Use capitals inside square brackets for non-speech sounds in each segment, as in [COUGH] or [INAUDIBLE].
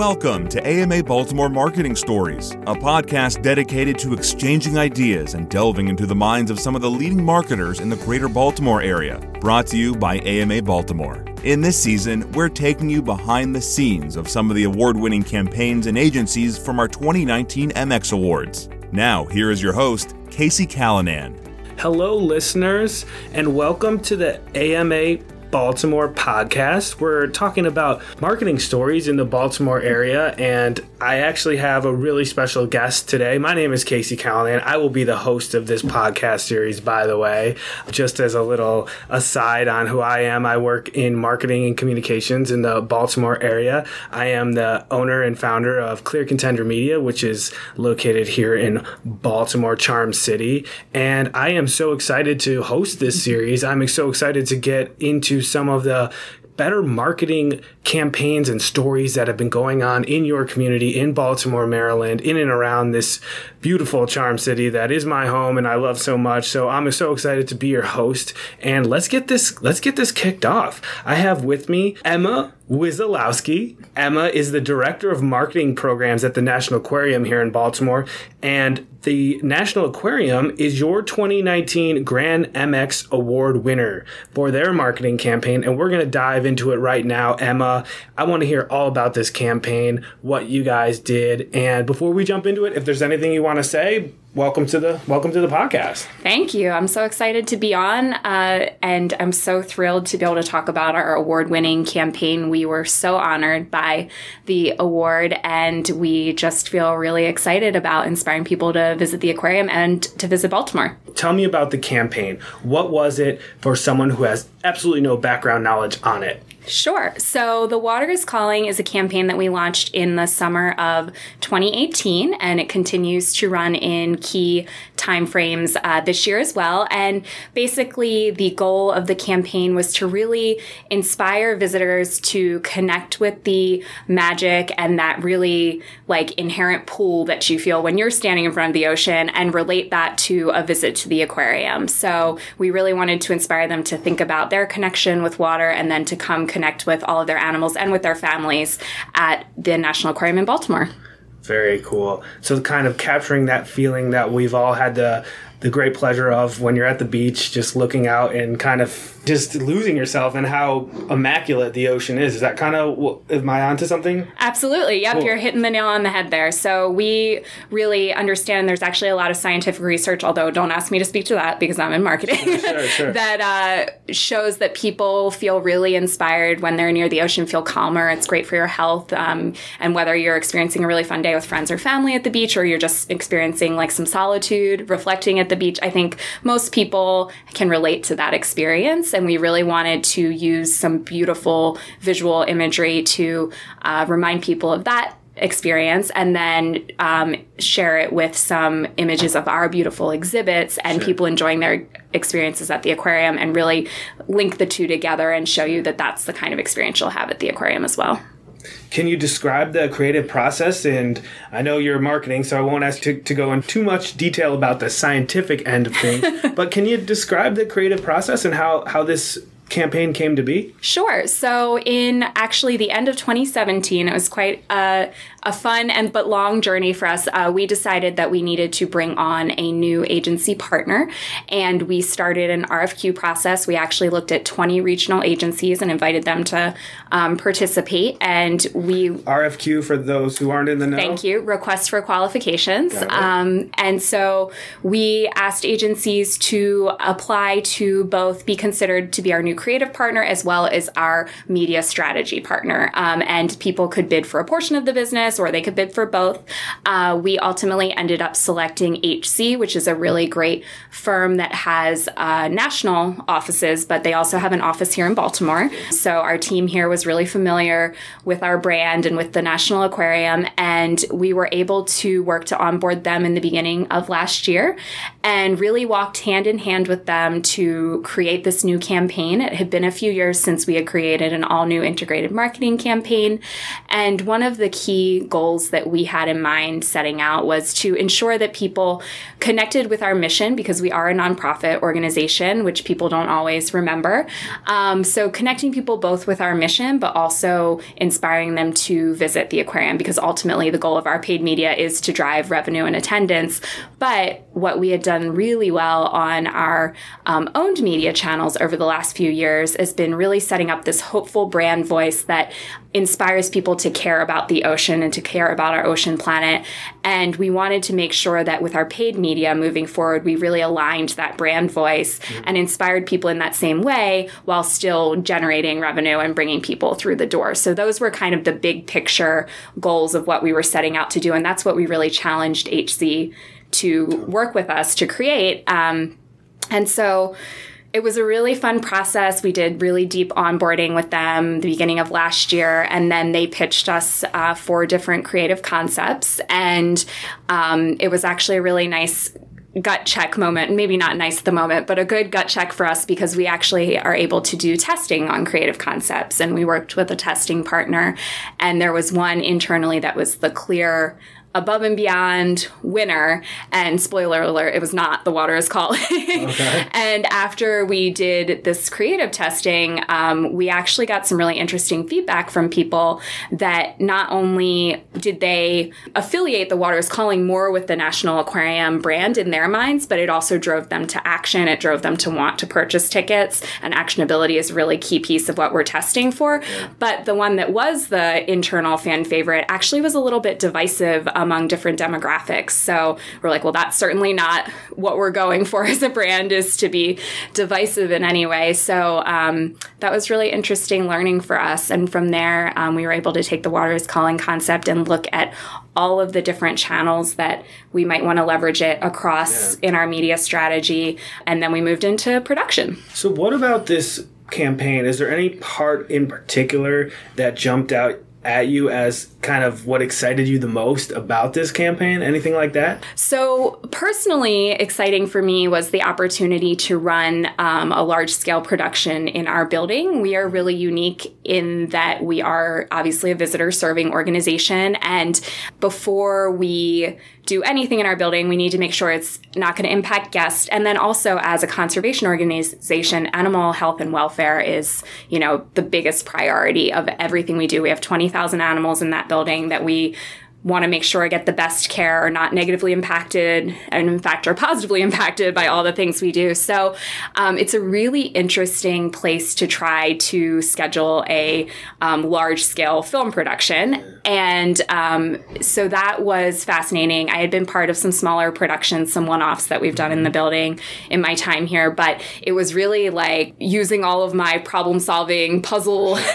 Welcome to AMA Baltimore Marketing Stories, a podcast dedicated to exchanging ideas and delving into the minds of some of the leading marketers in the greater Baltimore area. Brought to you by AMA Baltimore. In this season, we're taking you behind the scenes of some of the award winning campaigns and agencies from our 2019 MX Awards. Now, here is your host, Casey Callanan. Hello, listeners, and welcome to the AMA Baltimore podcast. We're talking about marketing stories in the Baltimore area, and I actually have a really special guest today. My name is Casey Callanan. I will be the host of this podcast series, by the way. Just as a little aside on who I am, I work in marketing and communications in the Baltimore area. I am the owner and founder of Clear Contender Media, which is located here in Baltimore, Charm City. And I am so excited to host this series. I'm so excited to get into some of the better marketing campaigns and stories that have been going on in your community in Baltimore, Maryland, in and around this beautiful charm city that is my home and I love so much. So I'm so excited to be your host and let's get this let's get this kicked off. I have with me Emma Wesolowski. Emma is the director of marketing programs at the National Aquarium here in Baltimore and the National Aquarium is your 2019 Grand MX Award winner for their marketing campaign and we're going to dive into it right now. Emma, I want to hear all about this campaign, what you guys did and before we jump into it, if there's anything you want to say, welcome to the welcome to the podcast. Thank you. I'm so excited to be on, uh, and I'm so thrilled to be able to talk about our award-winning campaign. We were so honored by the award, and we just feel really excited about inspiring people to visit the aquarium and to visit Baltimore. Tell me about the campaign. What was it for someone who has absolutely no background knowledge on it? Sure. So, The Water is Calling is a campaign that we launched in the summer of 2018, and it continues to run in key timeframes uh, this year as well. And basically, the goal of the campaign was to really inspire visitors to connect with the magic and that really like inherent pull that you feel when you're standing in front of the ocean and relate that to a visit to the aquarium. So, we really wanted to inspire them to think about their connection with water and then to come connect with all of their animals and with their families at the National Aquarium in Baltimore. Very cool. So, kind of capturing that feeling that we've all had the the great pleasure of when you're at the beach, just looking out and kind of just losing yourself and how immaculate the ocean is. Is that kind of am I onto something? Absolutely. Yep, cool. you're hitting the nail on the head there. So we really understand there's actually a lot of scientific research, although don't ask me to speak to that because I'm in marketing, [LAUGHS] sure, sure. [LAUGHS] that uh, shows that people feel really inspired when they're near the ocean, feel calmer. It's great for your health. Um, and whether you're experiencing a really fun day with friends or family at the beach, or you're just experiencing like some solitude, reflecting at the beach, I think most people can relate to that experience and we really wanted to use some beautiful visual imagery to uh, remind people of that experience and then um, share it with some images of our beautiful exhibits and sure. people enjoying their experiences at the aquarium and really link the two together and show you that that's the kind of experience you'll have at the aquarium as well. Can you describe the creative process? And I know you're marketing, so I won't ask to, to go in too much detail about the scientific end of things, [LAUGHS] but can you describe the creative process and how, how this campaign came to be? Sure. So, in actually the end of 2017, it was quite a, a fun and but long journey for us. Uh, we decided that we needed to bring on a new agency partner, and we started an RFQ process. We actually looked at 20 regional agencies and invited them to um, participate. And we RFQ for those who aren't in the know. Thank you. Request for qualifications. Um, and so we asked agencies to apply to both be considered to be our new creative partner as well as our media strategy partner. Um, and people could bid for a portion of the business or they could bid for both. Uh, we ultimately ended up selecting HC, which is a really great firm that has uh, national offices, but they also have an office here in Baltimore. So our team here was really familiar with our brand and with the National Aquarium, and we were able to work to onboard them in the beginning of last year and really walked hand in hand with them to create this new campaign It had been a few years since we had created an all new integrated marketing campaign. And one of the key goals that we had in mind setting out was to ensure that people connected with our mission because we are a nonprofit organization, which people don't always remember. Um, so connecting people both with our mission, but also inspiring them to visit the aquarium because ultimately the goal of our paid media is to drive revenue and attendance. But what we had done really well on our um, owned media channels over the last few years has been really setting up this hopeful brand voice that inspires people to care about the ocean and to care about our ocean planet. And we wanted to make sure that with our paid media moving forward, we really aligned that brand voice mm-hmm. and inspired people in that same way while still generating revenue and bringing people through the door. So those were kind of the big picture goals of what we were setting out to do. And that's what we really challenged HC to work with us to create. Um, and so it was a really fun process. We did really deep onboarding with them the beginning of last year, and then they pitched us uh, four different creative concepts, and um, it was actually a really nice gut check moment. Maybe not nice at the moment but a good gut check for us because we actually are able to do testing on creative concepts. And we worked with a testing partner and there was one internally that was the clear above and beyond winner and spoiler alert it was not the water is calling. Okay. [LAUGHS] and after we did this creative testing um, we actually got some really interesting feedback from people that not only did they affiliate the water is calling more with the national aquarium brand in their minds but it also drove them to action. It drove them to want to purchase tickets. And actionability is a really key piece of what we're testing for. Yeah. but the one that was the internal fan favorite actually was a little bit divisive among different demographics. So we're like, well, that's certainly not what we're going for [LAUGHS] as a brand is to be divisive in any way. So um, that was really interesting learning for us. And from there, um, we were able to take the water is calling concept and look at all of the different channels that we might want to leverage it across yeah. in our media strategy. And then we moved into production. So, what about this campaign? Is there any part in particular that jumped out at you as kind of what excited you the most about this campaign? Anything like that? So, personally, exciting for me was the opportunity to run um, a large scale production in our building. We are really unique in that we are obviously a visitor serving organization. And before we do anything in our building, we need to make sure it's not going to impact guests. And then also as a conservation organization, animal health and welfare is, you know, the biggest priority of everything we do. We have 20,000 animals in that building that we want to make sure I get the best care, are not negatively impacted, and in fact are positively [LAUGHS] impacted by all the things we do. So um, it's a really interesting place to try to schedule a um, large scale film production. And um, so that was fascinating. I had been part of some smaller productions, some one offs that we've done in the building in my time here, but it was really like using all of my problem solving puzzle. [LAUGHS]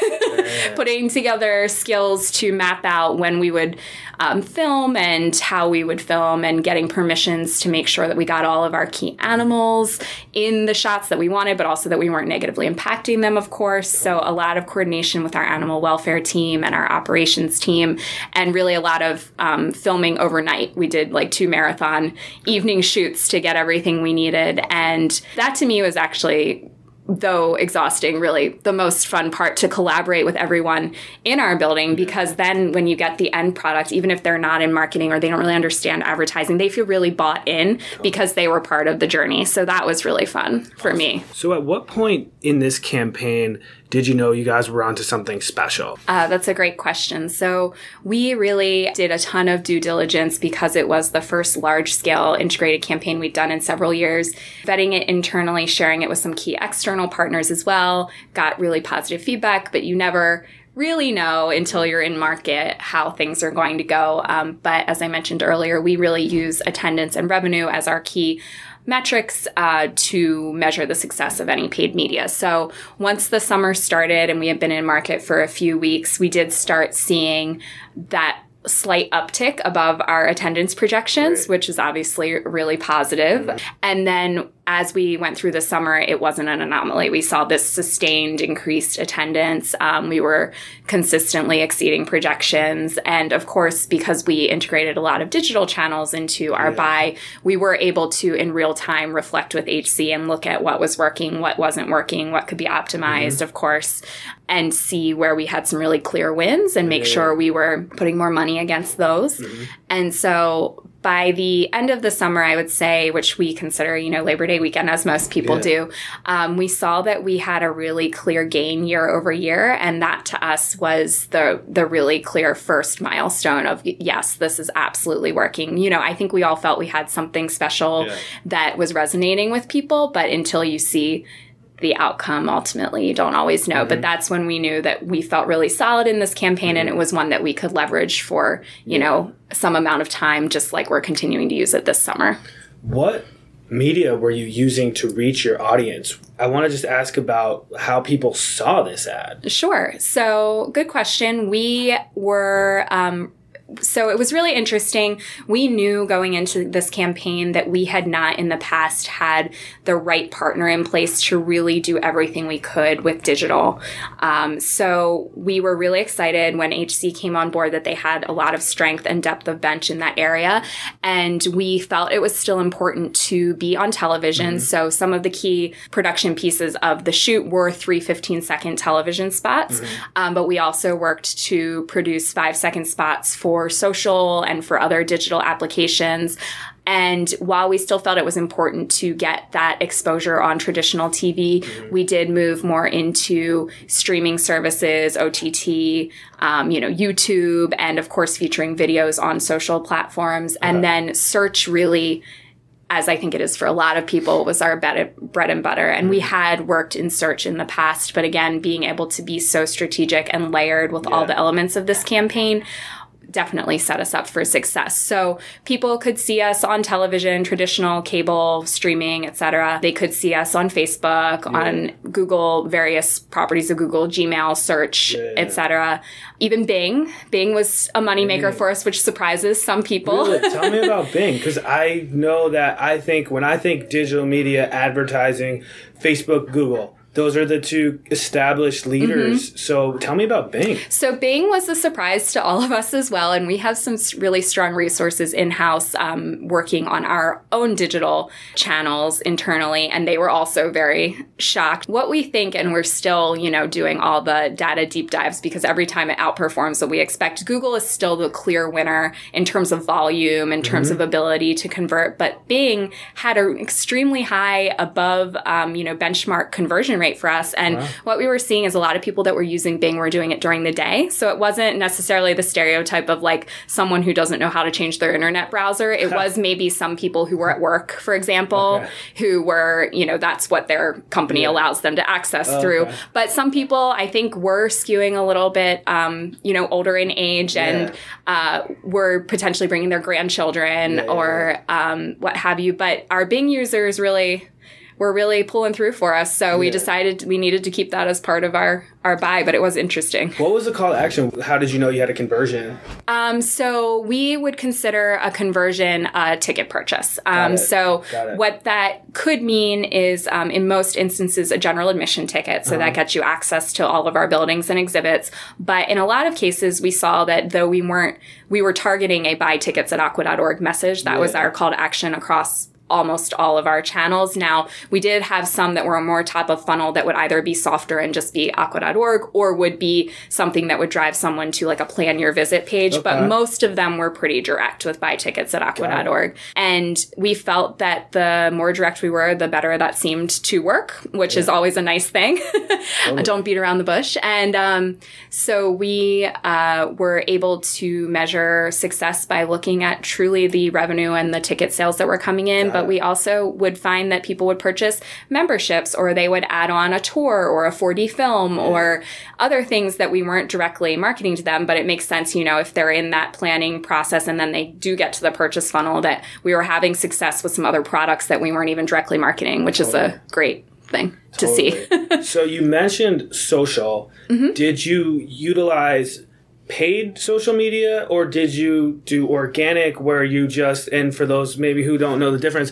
putting together skills to map out when we would um, film and how we would film and getting permissions to make sure that we got all of our key animals in the shots that we wanted, but also that we weren't negatively impacting them, of course. So a lot of coordination with our animal welfare team and our operations team, and really a lot of um, filming overnight. We did like two marathon evening shoots to get everything we needed. And that to me was actually though exhausting, really the most fun part to collaborate with everyone in our building because then when you get the end product, even if they're not in marketing or they don't really understand advertising, they feel really bought in because they were part of the journey. So that was really fun for me. So at what point in this campaign did you know you guys were onto something special? Uh, that's a great question. So we really did a ton of due diligence because it was the first large scale integrated campaign we'd done in several years. Vetting it internally, sharing it with some key external partners as well, got really positive feedback, but you never really know until you're in market how things are going to go. Um, but as I mentioned earlier, we really use attendance and revenue as our key metrics uh, to measure the success of any paid media. So once the summer started and we had been in market for a few weeks, we did start seeing that slight uptick above our attendance projections, right. which is obviously really positive. Mm-hmm. And then as we went through the summer, it wasn't an anomaly. We saw this sustained increased attendance. Um, we were consistently exceeding projections. And of course, because we integrated a lot of digital channels into our yeah. buy, we were able to, in real time, reflect with HC and look at what was working, what wasn't working, what could be optimized, mm-hmm. of course, and see where we had some really clear wins and make yeah. sure we were putting more money against those. Mm-hmm. And so by the end of the summer, I would say, which we consider, you know, Labor Day weekend, as most people yeah. do, um, we saw that we had a really clear gain year over year, and that to us was the the really clear first milestone of yes, this is absolutely working. You know, I think we all felt we had something special yeah. that was resonating with people, but until you see the outcome ultimately. You don't always know mm-hmm. but that's when we knew that we felt really solid in this campaign mm-hmm. and it was one that we could leverage for you know some amount of time just like we're continuing to use it this summer. What media were you using to reach your audience? I want to just ask about how people saw this ad. Sure. So good question. We were um, so it was really interesting. We knew going into this campaign that we had not in the past had the right partner in place to really do everything we could with digital. Um, so we were really excited when HC came on board that they had a lot of strength and depth of bench in that area. And we felt it was still important to be on television. Mm-hmm. So some of the key production pieces of the shoot were three 15 second television spots. Mm-hmm. Um, but we also worked to produce five second spots for for social and for other digital applications. And while we still felt it was important to get that exposure on traditional TV, mm-hmm. we did move more into streaming services, OTT, um, you know, YouTube, and of course featuring videos on social platforms. And then search really as I think it is for a lot of people, was our bread and butter. And we mm-hmm. had worked in search in the past, but again, being able to be so strategic and layered with yeah. all the elements of this campaign definitely set us up for success. So people could see us on television, traditional cable, streaming, etc. They could see us on Facebook, yeah. on Google, various properties of Google, Gmail, search, yeah. etc. Even Bing. Bing was a moneymaker for us, which surprises some people. Really? Tell me [LAUGHS] about Bing, because I know that I think when I think digital media advertising, Facebook, Google those are the two established leaders. Mm-hmm. So tell me about Bing. So Bing was a surprise to all of us as well, and we have some really strong resources in house um, working on our own digital channels internally, and they were also very shocked. What we think, and we're still, you know, doing all the data deep dives because every time it outperforms what we expect. Google is still the clear winner in terms of volume, in terms mm-hmm. of ability to convert, but Bing had an extremely high above, um, you know, benchmark conversion rate rate for us. And wow. what we were seeing is a lot of people that were using Bing were doing it during the day. So it wasn't necessarily the stereotype of like someone who doesn't know how to change their internet browser. It was maybe some people who were at work, for example, okay. who were, you know, that's what their company yeah. allows them to access oh, through. But some people, I think, were skewing a little bit, um, you know, older in age yeah. and uh, were potentially bringing their grandchildren yeah, or um, what have you. But our Bing users really were really pulling through for us. So yeah. we decided we needed to keep that as part of our our buy, but it was interesting. What was the call to action? How did you know you had a conversion? Um, so we would consider a conversion a ticket purchase. Um, so what that could mean is, um, in most instances, a general admission ticket. So uh-huh. that gets you access to all of our buildings and exhibits. But in a lot of cases, we saw that though we weren't, we were targeting a buy tickets at aqua.org message. That yeah. was our call to action across almost all of our channels. Now, we did have some that were more top of funnel that would either be softer and just be aqua.org or would be something that would drive someone to like a plan your visit page. Okay. But most of them were pretty direct with buy tickets at aqua.org. And we felt that the more direct we were, the better that seemed to work, which yeah. is always a nice thing. [LAUGHS] Don't beat around the bush. And um, so we uh, were able to measure success by looking at truly the revenue and the ticket sales that were coming in but we also would find that people would purchase memberships or they would add on a tour or a 4D film or other things that we weren't directly marketing to them. But it makes sense, you know, if they're in that planning process and then they do get to the purchase funnel that we were having success with some other products that we weren't even directly marketing, which totally. is a great thing totally. to see. so you mentioned social. [LAUGHS] Mm-hmm. Did you utilize paid social media or did you do organic where you just and for those maybe who don't know the difference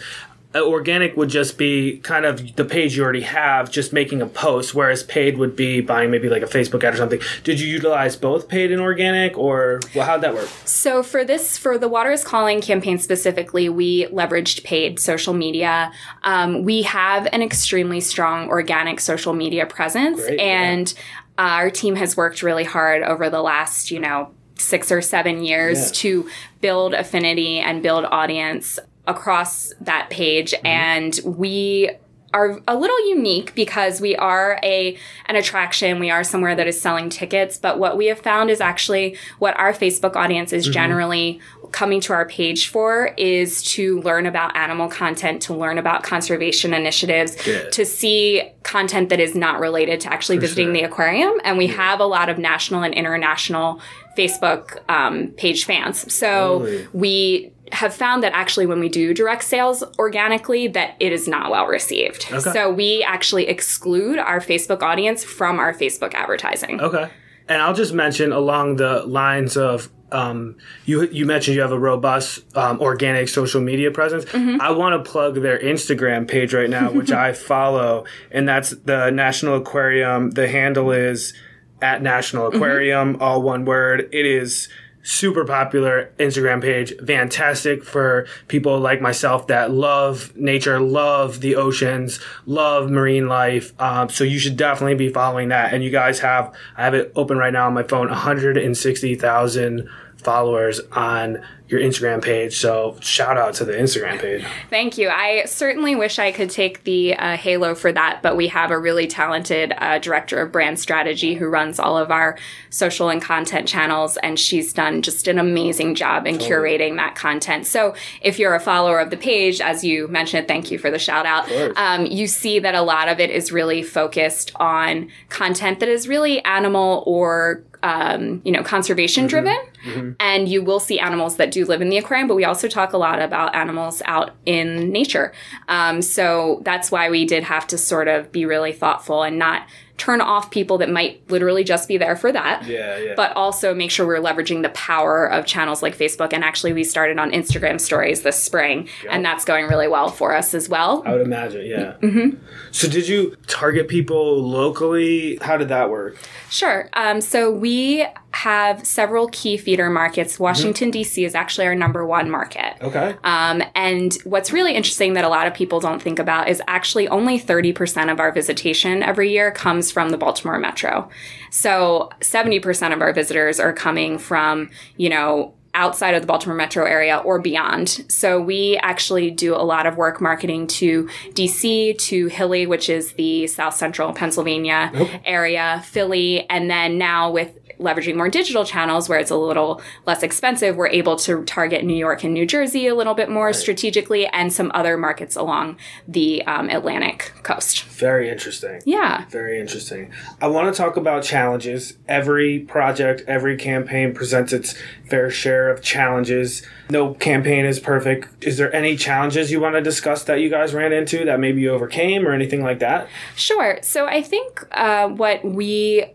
uh, organic would just be kind of the page you already have, just making a post, whereas paid would be buying maybe like a Facebook ad or something. Did you utilize both paid and organic, or well, how'd that work? So for this, for the Water is Calling campaign specifically, we leveraged paid social media. Um, we have an extremely strong organic social media presence, Great, and yeah. our team has worked really hard over the last, you know, six or seven years yeah. to build affinity and build audience across that page mm-hmm. and we are a little unique because we are a an attraction we are somewhere that is selling tickets but what we have found is actually what our facebook audience is mm-hmm. generally coming to our page for is to learn about animal content to learn about conservation initiatives Good. to see content that is not related to actually For visiting sure. the aquarium and we yeah. have a lot of national and international facebook um, page fans so totally. we have found that actually when we do direct sales organically that it is not well received. Okay. So we actually exclude our Facebook audience from our Facebook advertising. Okay. And I'll just mention along the lines of um, you you mentioned you have a robust um, organic social media presence. Mm-hmm. I want to plug their Instagram page right now, which [LAUGHS] I follow, and that's the National Aquarium. The handle is at National mm-hmm. Aquarium, mm-hmm. all one word. It is super popular Instagram page. Fantastic for people like myself that love nature, love the oceans, love marine life. Um, so you should definitely be following that. And you guys have, I have it open right now on my phone, 160,000 followers on your Instagram page. So shout out to the Instagram page. Thank you. I certainly wish I could take the uh, halo for that, but we have a really talented uh, director of brand strategy who runs all of our social and content channels, and she's done just an amazing job in totally. curating that content. So if you're a follower of the page, as you mentioned, thank you for the shout out. Um, you see that a lot of it is really focused on content that is really animal or um, you know, conservation driven. Mm-hmm. Mm-hmm. And you will see animals that do live in the aquarium, but we also talk a lot about animals out in nature. Um, so that's why we did have to sort of be really thoughtful and not turn off people that might literally just be there for that. Yeah, yeah. But also make sure we're leveraging the power of channels like Facebook. And actually, we started on Instagram stories this spring, yep. and that's going really well for us as well. I would imagine, yeah. Mm-hmm. So, did you target people locally? How did that work? Sure. Um, so, we have several key feeder markets. Washington, mm-hmm. D.C. is actually our number one market. Okay. Um, and what's really interesting that a lot of people don't think about is actually only 30% of our visitation every year comes from the Baltimore Metro. So 70% of our visitors are coming from, you know, outside of the Baltimore metro area or beyond. So we actually do a lot of work marketing to DC, to Hilly, which is the South Central Pennsylvania area, Philly, and then now with leveraging more digital channels where it's a little less expensive, we're able to target New York and New Jersey a little bit more right. strategically and some other markets along the um, Atlantic coast. Very interesting. Yeah. Very interesting. I want to talk about challenges. Every project, every campaign presents its fair share of challenges. No campaign is perfect. Is there any challenges you want to discuss that you guys ran into that maybe you overcame or anything like that? Sure. So I think uh, what we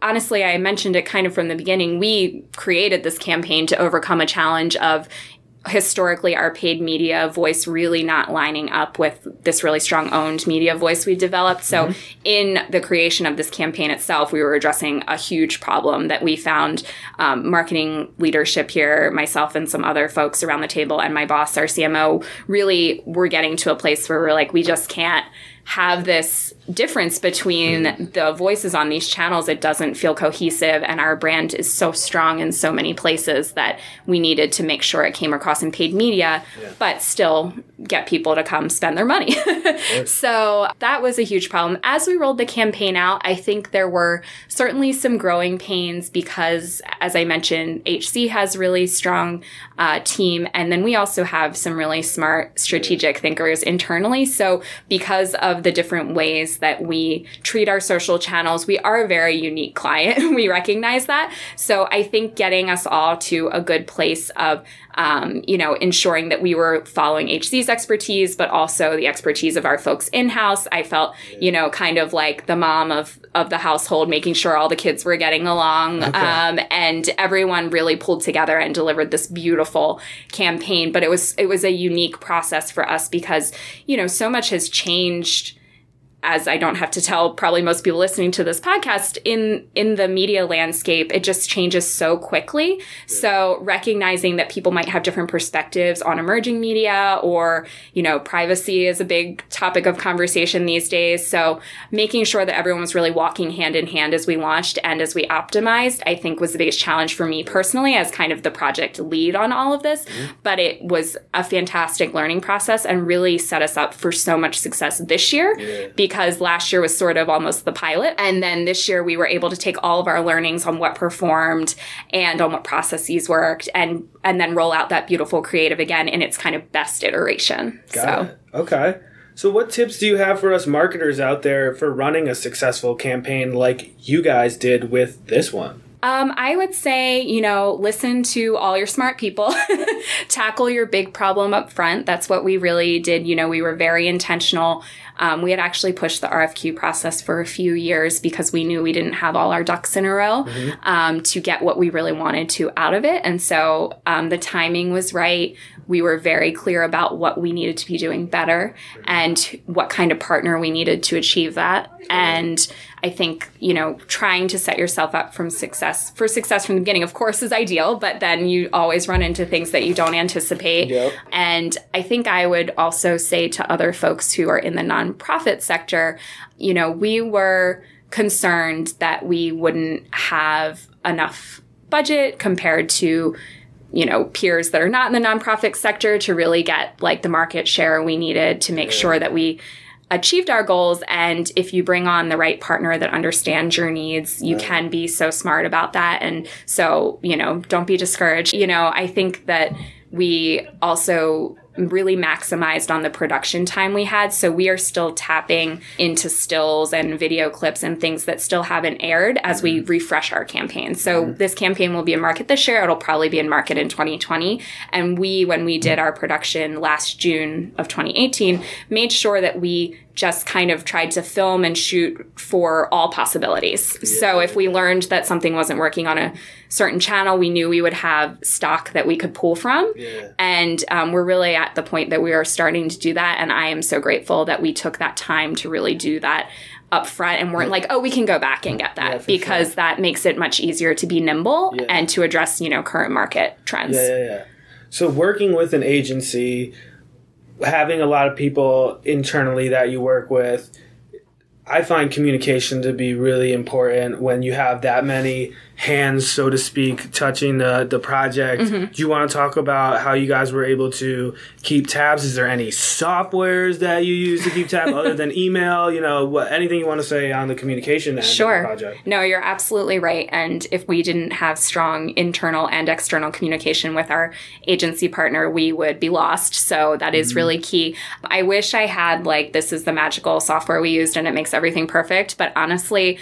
honestly, I mentioned it kind of from the beginning. We created this campaign to overcome a challenge of historically our paid media voice really not lining up with this really strong owned media voice we've developed. So mm-hmm. in the creation of this campaign itself, we were addressing a huge problem that we found um, marketing leadership here, myself and some other folks around the table and my boss, our CMO, really were getting to a place where we're like, we just can't have this difference between the voices on these channels. It doesn't feel cohesive, and our brand is so strong in so many places that we needed to make sure it came across in paid media, yeah. but still get people to come spend their money. [LAUGHS] so that was a huge problem. As we rolled the campaign out, I think there were certainly some growing pains because, as I mentioned, HC has really strong uh, team, and then we also have some really smart strategic thinkers internally. So because of of the different ways that we treat our social channels. We are a very unique client. [LAUGHS] we recognize that. So I think getting us all to a good place of um, you know, ensuring that we were following HC's expertise, but also the expertise of our folks in house. I felt, you know, kind of like the mom of of the household, making sure all the kids were getting along, okay. um, and everyone really pulled together and delivered this beautiful campaign. But it was it was a unique process for us because you know so much has changed as I don't have to tell probably most people listening to this podcast in in the media landscape it just changes so quickly yeah. so recognizing that people might have different perspectives on emerging media or you know privacy is a big topic of conversation these days so making sure that everyone was really walking hand in hand as we launched and as we optimized I think was the biggest challenge for me personally as kind of the project lead on all of this mm-hmm. but it was a fantastic learning process and really set us up for so much success this year yeah because last year was sort of almost the pilot. And then this year we were able to take all of our learnings on what performed and on what processes worked and and then roll out that beautiful creative again in its kind of best iteration. Got so it. okay. So, what tips do you have for us marketers out there for running a successful campaign like you guys did with this one? Um, I would say, you know, listen to all your smart people, [LAUGHS] tackle your big problem up front. That's what we really did. You know, we were very intentional. Um, we had actually pushed the RFQ process for a few years because we knew we didn't have all our ducks in a row mm-hmm. um, to get what we really wanted to out of it. And so um, the timing was right. We were very clear about what we needed to be doing better and what kind of partner we needed to achieve that. And I think, you know, trying to set yourself up from success for success from the beginning, of course, is ideal, but then you always run into things that you don't anticipate. Yep. And I think I would also say to other folks who are in the nonprofit sector, you know, we were concerned that we wouldn't have enough budget compared to you know peers that are not in the nonprofit sector to really get like the market share we needed to make yeah. sure that we achieved our goals and if you bring on the right partner that understands your needs you right. can be so smart about that and so you know don't be discouraged you know i think that we also really maximized on the production time we had. So we are still tapping into stills and video clips and things that still haven't aired as we mm-hmm. refresh our campaign. So mm-hmm. this campaign will be in market this year. It'll probably be in market in 2020. And we, when we did our production last June of 2018, made sure that we just kind of tried to film and shoot for all possibilities. Yeah. So if we learned that something wasn't working on a certain channel, we knew we would have stock that we could pull from. Yeah. And um, we're really at the point that we are starting to do that. And I am so grateful that we took that time to really do that up front and weren't like, oh, we can go back and get that yeah, because sure. that makes it much easier to be nimble and to address, you know, current market trends. Yeah, yeah, yeah. So working with an agency, having a lot of people internally that you work with, I find communication to be really important when you have that many hands, so to speak, touching the, the project. Mm-hmm. Do you want to talk about how you guys were able to keep tabs? Is there any softwares that you use to keep tabs [LAUGHS] other than email? You know, what anything you want to say on the communication end sure. of the project? No, you're absolutely right. And if we didn't have strong internal and external communication with our agency partner, we would be lost. So that is mm-hmm. really key. I wish I had like this is the magical software we used and it makes everything perfect. But honestly,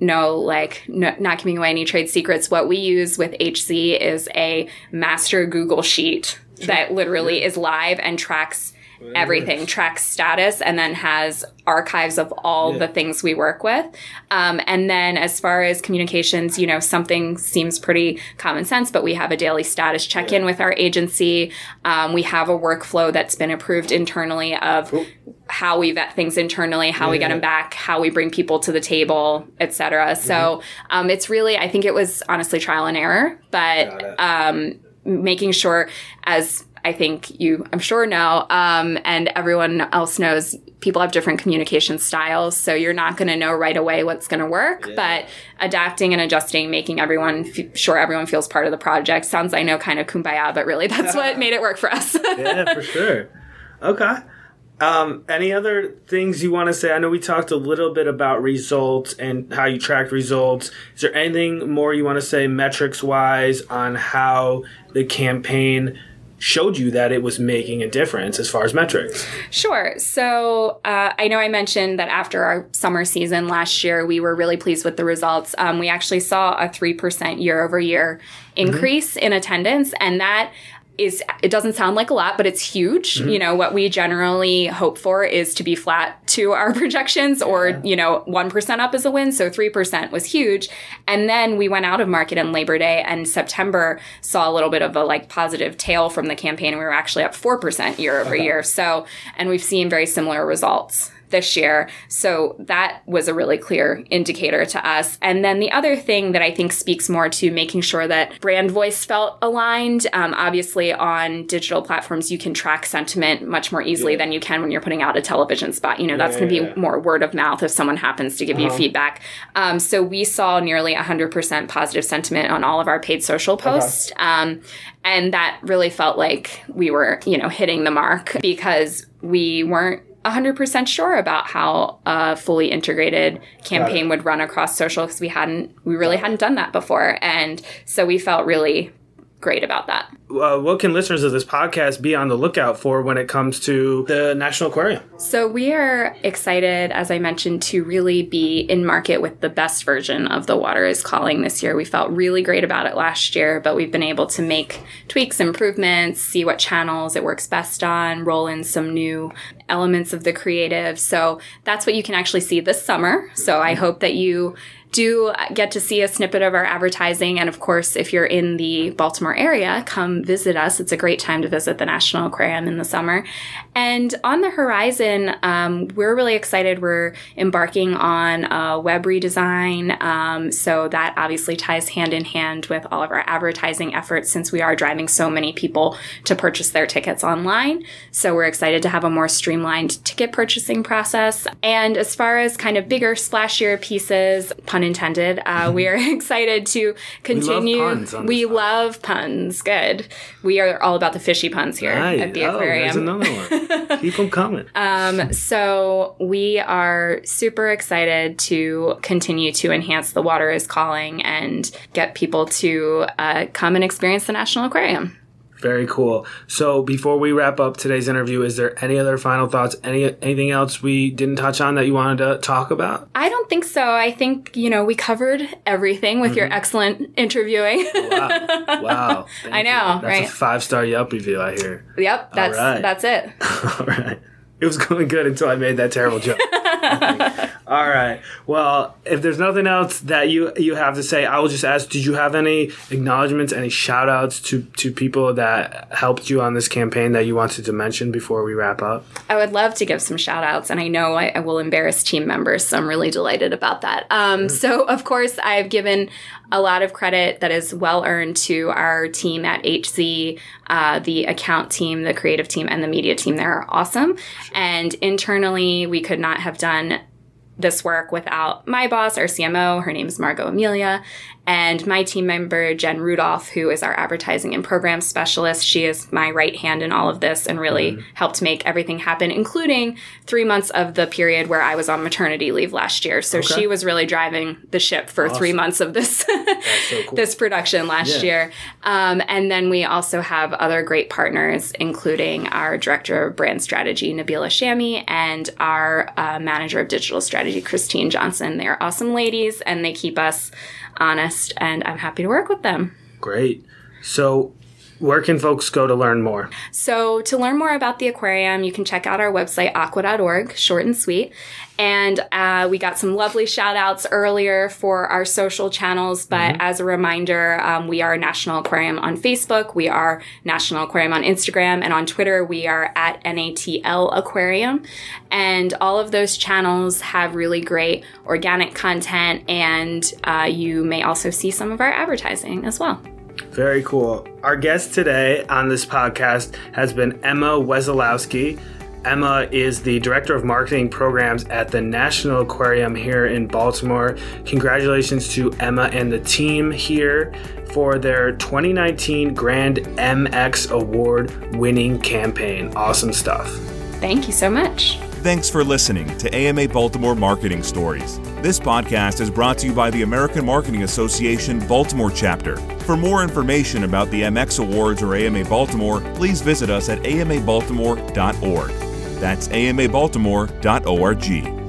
no like no, not giving away any trade secrets what we use with hc is a master google sheet sure. that literally yeah. is live and tracks everything tracks status and then has archives of all yeah. the things we work with um, and then as far as communications you know something seems pretty common sense but we have a daily status check-in yeah. with our agency um, we have a workflow that's been approved internally of cool. how we vet things internally how yeah, we get them back how we bring people to the table etc mm-hmm. so um, it's really i think it was honestly trial and error but um, making sure as I think you, I'm sure, know, um, and everyone else knows people have different communication styles. So you're not going to know right away what's going to work, yeah. but adapting and adjusting, making everyone f- sure everyone feels part of the project sounds, I know, kind of kumbaya, but really that's what [LAUGHS] made it work for us. [LAUGHS] yeah, for sure. Okay. Um, any other things you want to say? I know we talked a little bit about results and how you track results. Is there anything more you want to say metrics wise on how the campaign showed you that it was making a difference as far as metrics? Sure. So uh, I know I mentioned that after our summer season last year, we were really pleased with the results. Um, we actually saw a 3% year over year increase mm-hmm. in attendance, and that is it doesn't sound like a lot, but it's huge. Mm-hmm. You know, what we generally hope for is to be flat to our [LAUGHS] projections or, yeah. you know, 1% up is a win. So 3% was huge. And then we went out of market in Labor Day and September saw a little bit of a like positive tail from the campaign. We were actually up 4% year over okay. year. So, and we've seen very similar results this year. So that was a really clear indicator to us. And then the other thing that I think speaks more to making sure that brand voice felt aligned. Um, obviously, on digital platforms, you can track sentiment much more easily yeah. than you can when you're putting out a television spot. You know, that's yeah, going to be yeah. more word of mouth if someone happens to give uh-huh. you feedback. Um, so we saw nearly 100% positive sentiment on all of our paid social posts. Uh-huh. Um, and that really felt like we were, you know, hitting the mark because we weren't 100% sure about how a fully integrated campaign would run across social because we hadn't we really hadn't done that before. And so we felt really great about that. Uh, what can listeners of this podcast be on the lookout for when it comes to the National Aquarium? So, we are excited, as I mentioned, to really be in market with the best version of The Water is Calling this year. We felt really great about it last year, but we've been able to make tweaks, improvements, see what channels it works best on, roll in some new elements of the creative. So, that's what you can actually see this summer. So, I hope that you do get to see a snippet of our advertising. And of course, if you're in the Baltimore area, come visit us. It's a great time to visit the National Aquarium in the summer. And on the horizon, um, we're really excited. We're embarking on a web redesign. Um, so that obviously ties hand in hand with all of our advertising efforts since we are driving so many people to purchase their tickets online. So we're excited to have a more streamlined ticket purchasing process. And as far as kind of bigger, splashier pieces, pun intended. Uh, we are [LAUGHS] excited to continue. We love puns. we love puns. Good. We are all about the fishy puns here right. at the oh, aquarium. There's another one. [LAUGHS] Keep them coming. Um, so we are super excited to continue to enhance the water is calling and get people to uh, come and experience the National Aquarium. Very cool. So before we wrap up today's interview, is there any other final thoughts? Any anything else we didn't touch on that you wanted to talk about? I don't think so. I think you know we covered everything with mm-hmm. your excellent interviewing. wow! [LAUGHS] Wow! I know, you. That's right? a five star Yelp review. I hear. Yep. That's right. that's it. [LAUGHS] All right. It was going good until I made that terrible joke. [LAUGHS] All right. Well, if there's nothing else that you you have to say, I will just ask: Did you have any acknowledgments, any shout outs to to people that helped you on this campaign that you wanted to mention before we wrap up? I would love to give some shout outs, and I know I, I will embarrass team members, so I'm really delighted about that. Um, mm-hmm. So, of course, I've given a lot of credit that is well earned to our team at HZ, uh, the account team, the creative team, and the media team. They're awesome. And internally, we could not have done this work without my boss, our CMO. Her name is Margot Amelia, and my team member, Jen Rudolph, who is our advertising and program specialist. She is my right hand in all of this and really mm-hmm. helped make everything happen, including three months of the period where I was on maternity leave last year. So okay. she was really driving the ship for awesome. three months of this so [LAUGHS] cool. this production last yeah. year. Um, and then we also have other great partners, including our director of brand strategy, Nabila Shami, and our uh, manager of digital strategy, Christine Johnson. They're awesome ladies, and they keep us honest, and I'm happy to work with them. Great. So, where can folks go to learn more? So, to learn more about the aquarium, you can check out our website, aqua.org, short and sweet. And uh, we got some lovely shout outs earlier for our social channels. But mm-hmm. as a reminder, um, we are National Aquarium on Facebook, we are National Aquarium on Instagram, and on Twitter, we are at NATL Aquarium. And all of those channels have really great organic content, and uh, you may also see some of our advertising as well. Very cool. Our guest today on this podcast has been Emma Wesolowski. Emma is the Director of Marketing Programs at the National Aquarium here in Baltimore. Congratulations to Emma and the team here for their 2019 Grand MX Award winning campaign. Awesome stuff. Thank you so much. Thanks for listening to AMA Baltimore Marketing Stories. This podcast is brought to you by the American Marketing Association Baltimore chapter. For more information about the MX Awards or AMA Baltimore, please visit us at amabaltimore.org. That's amabaltimore.org.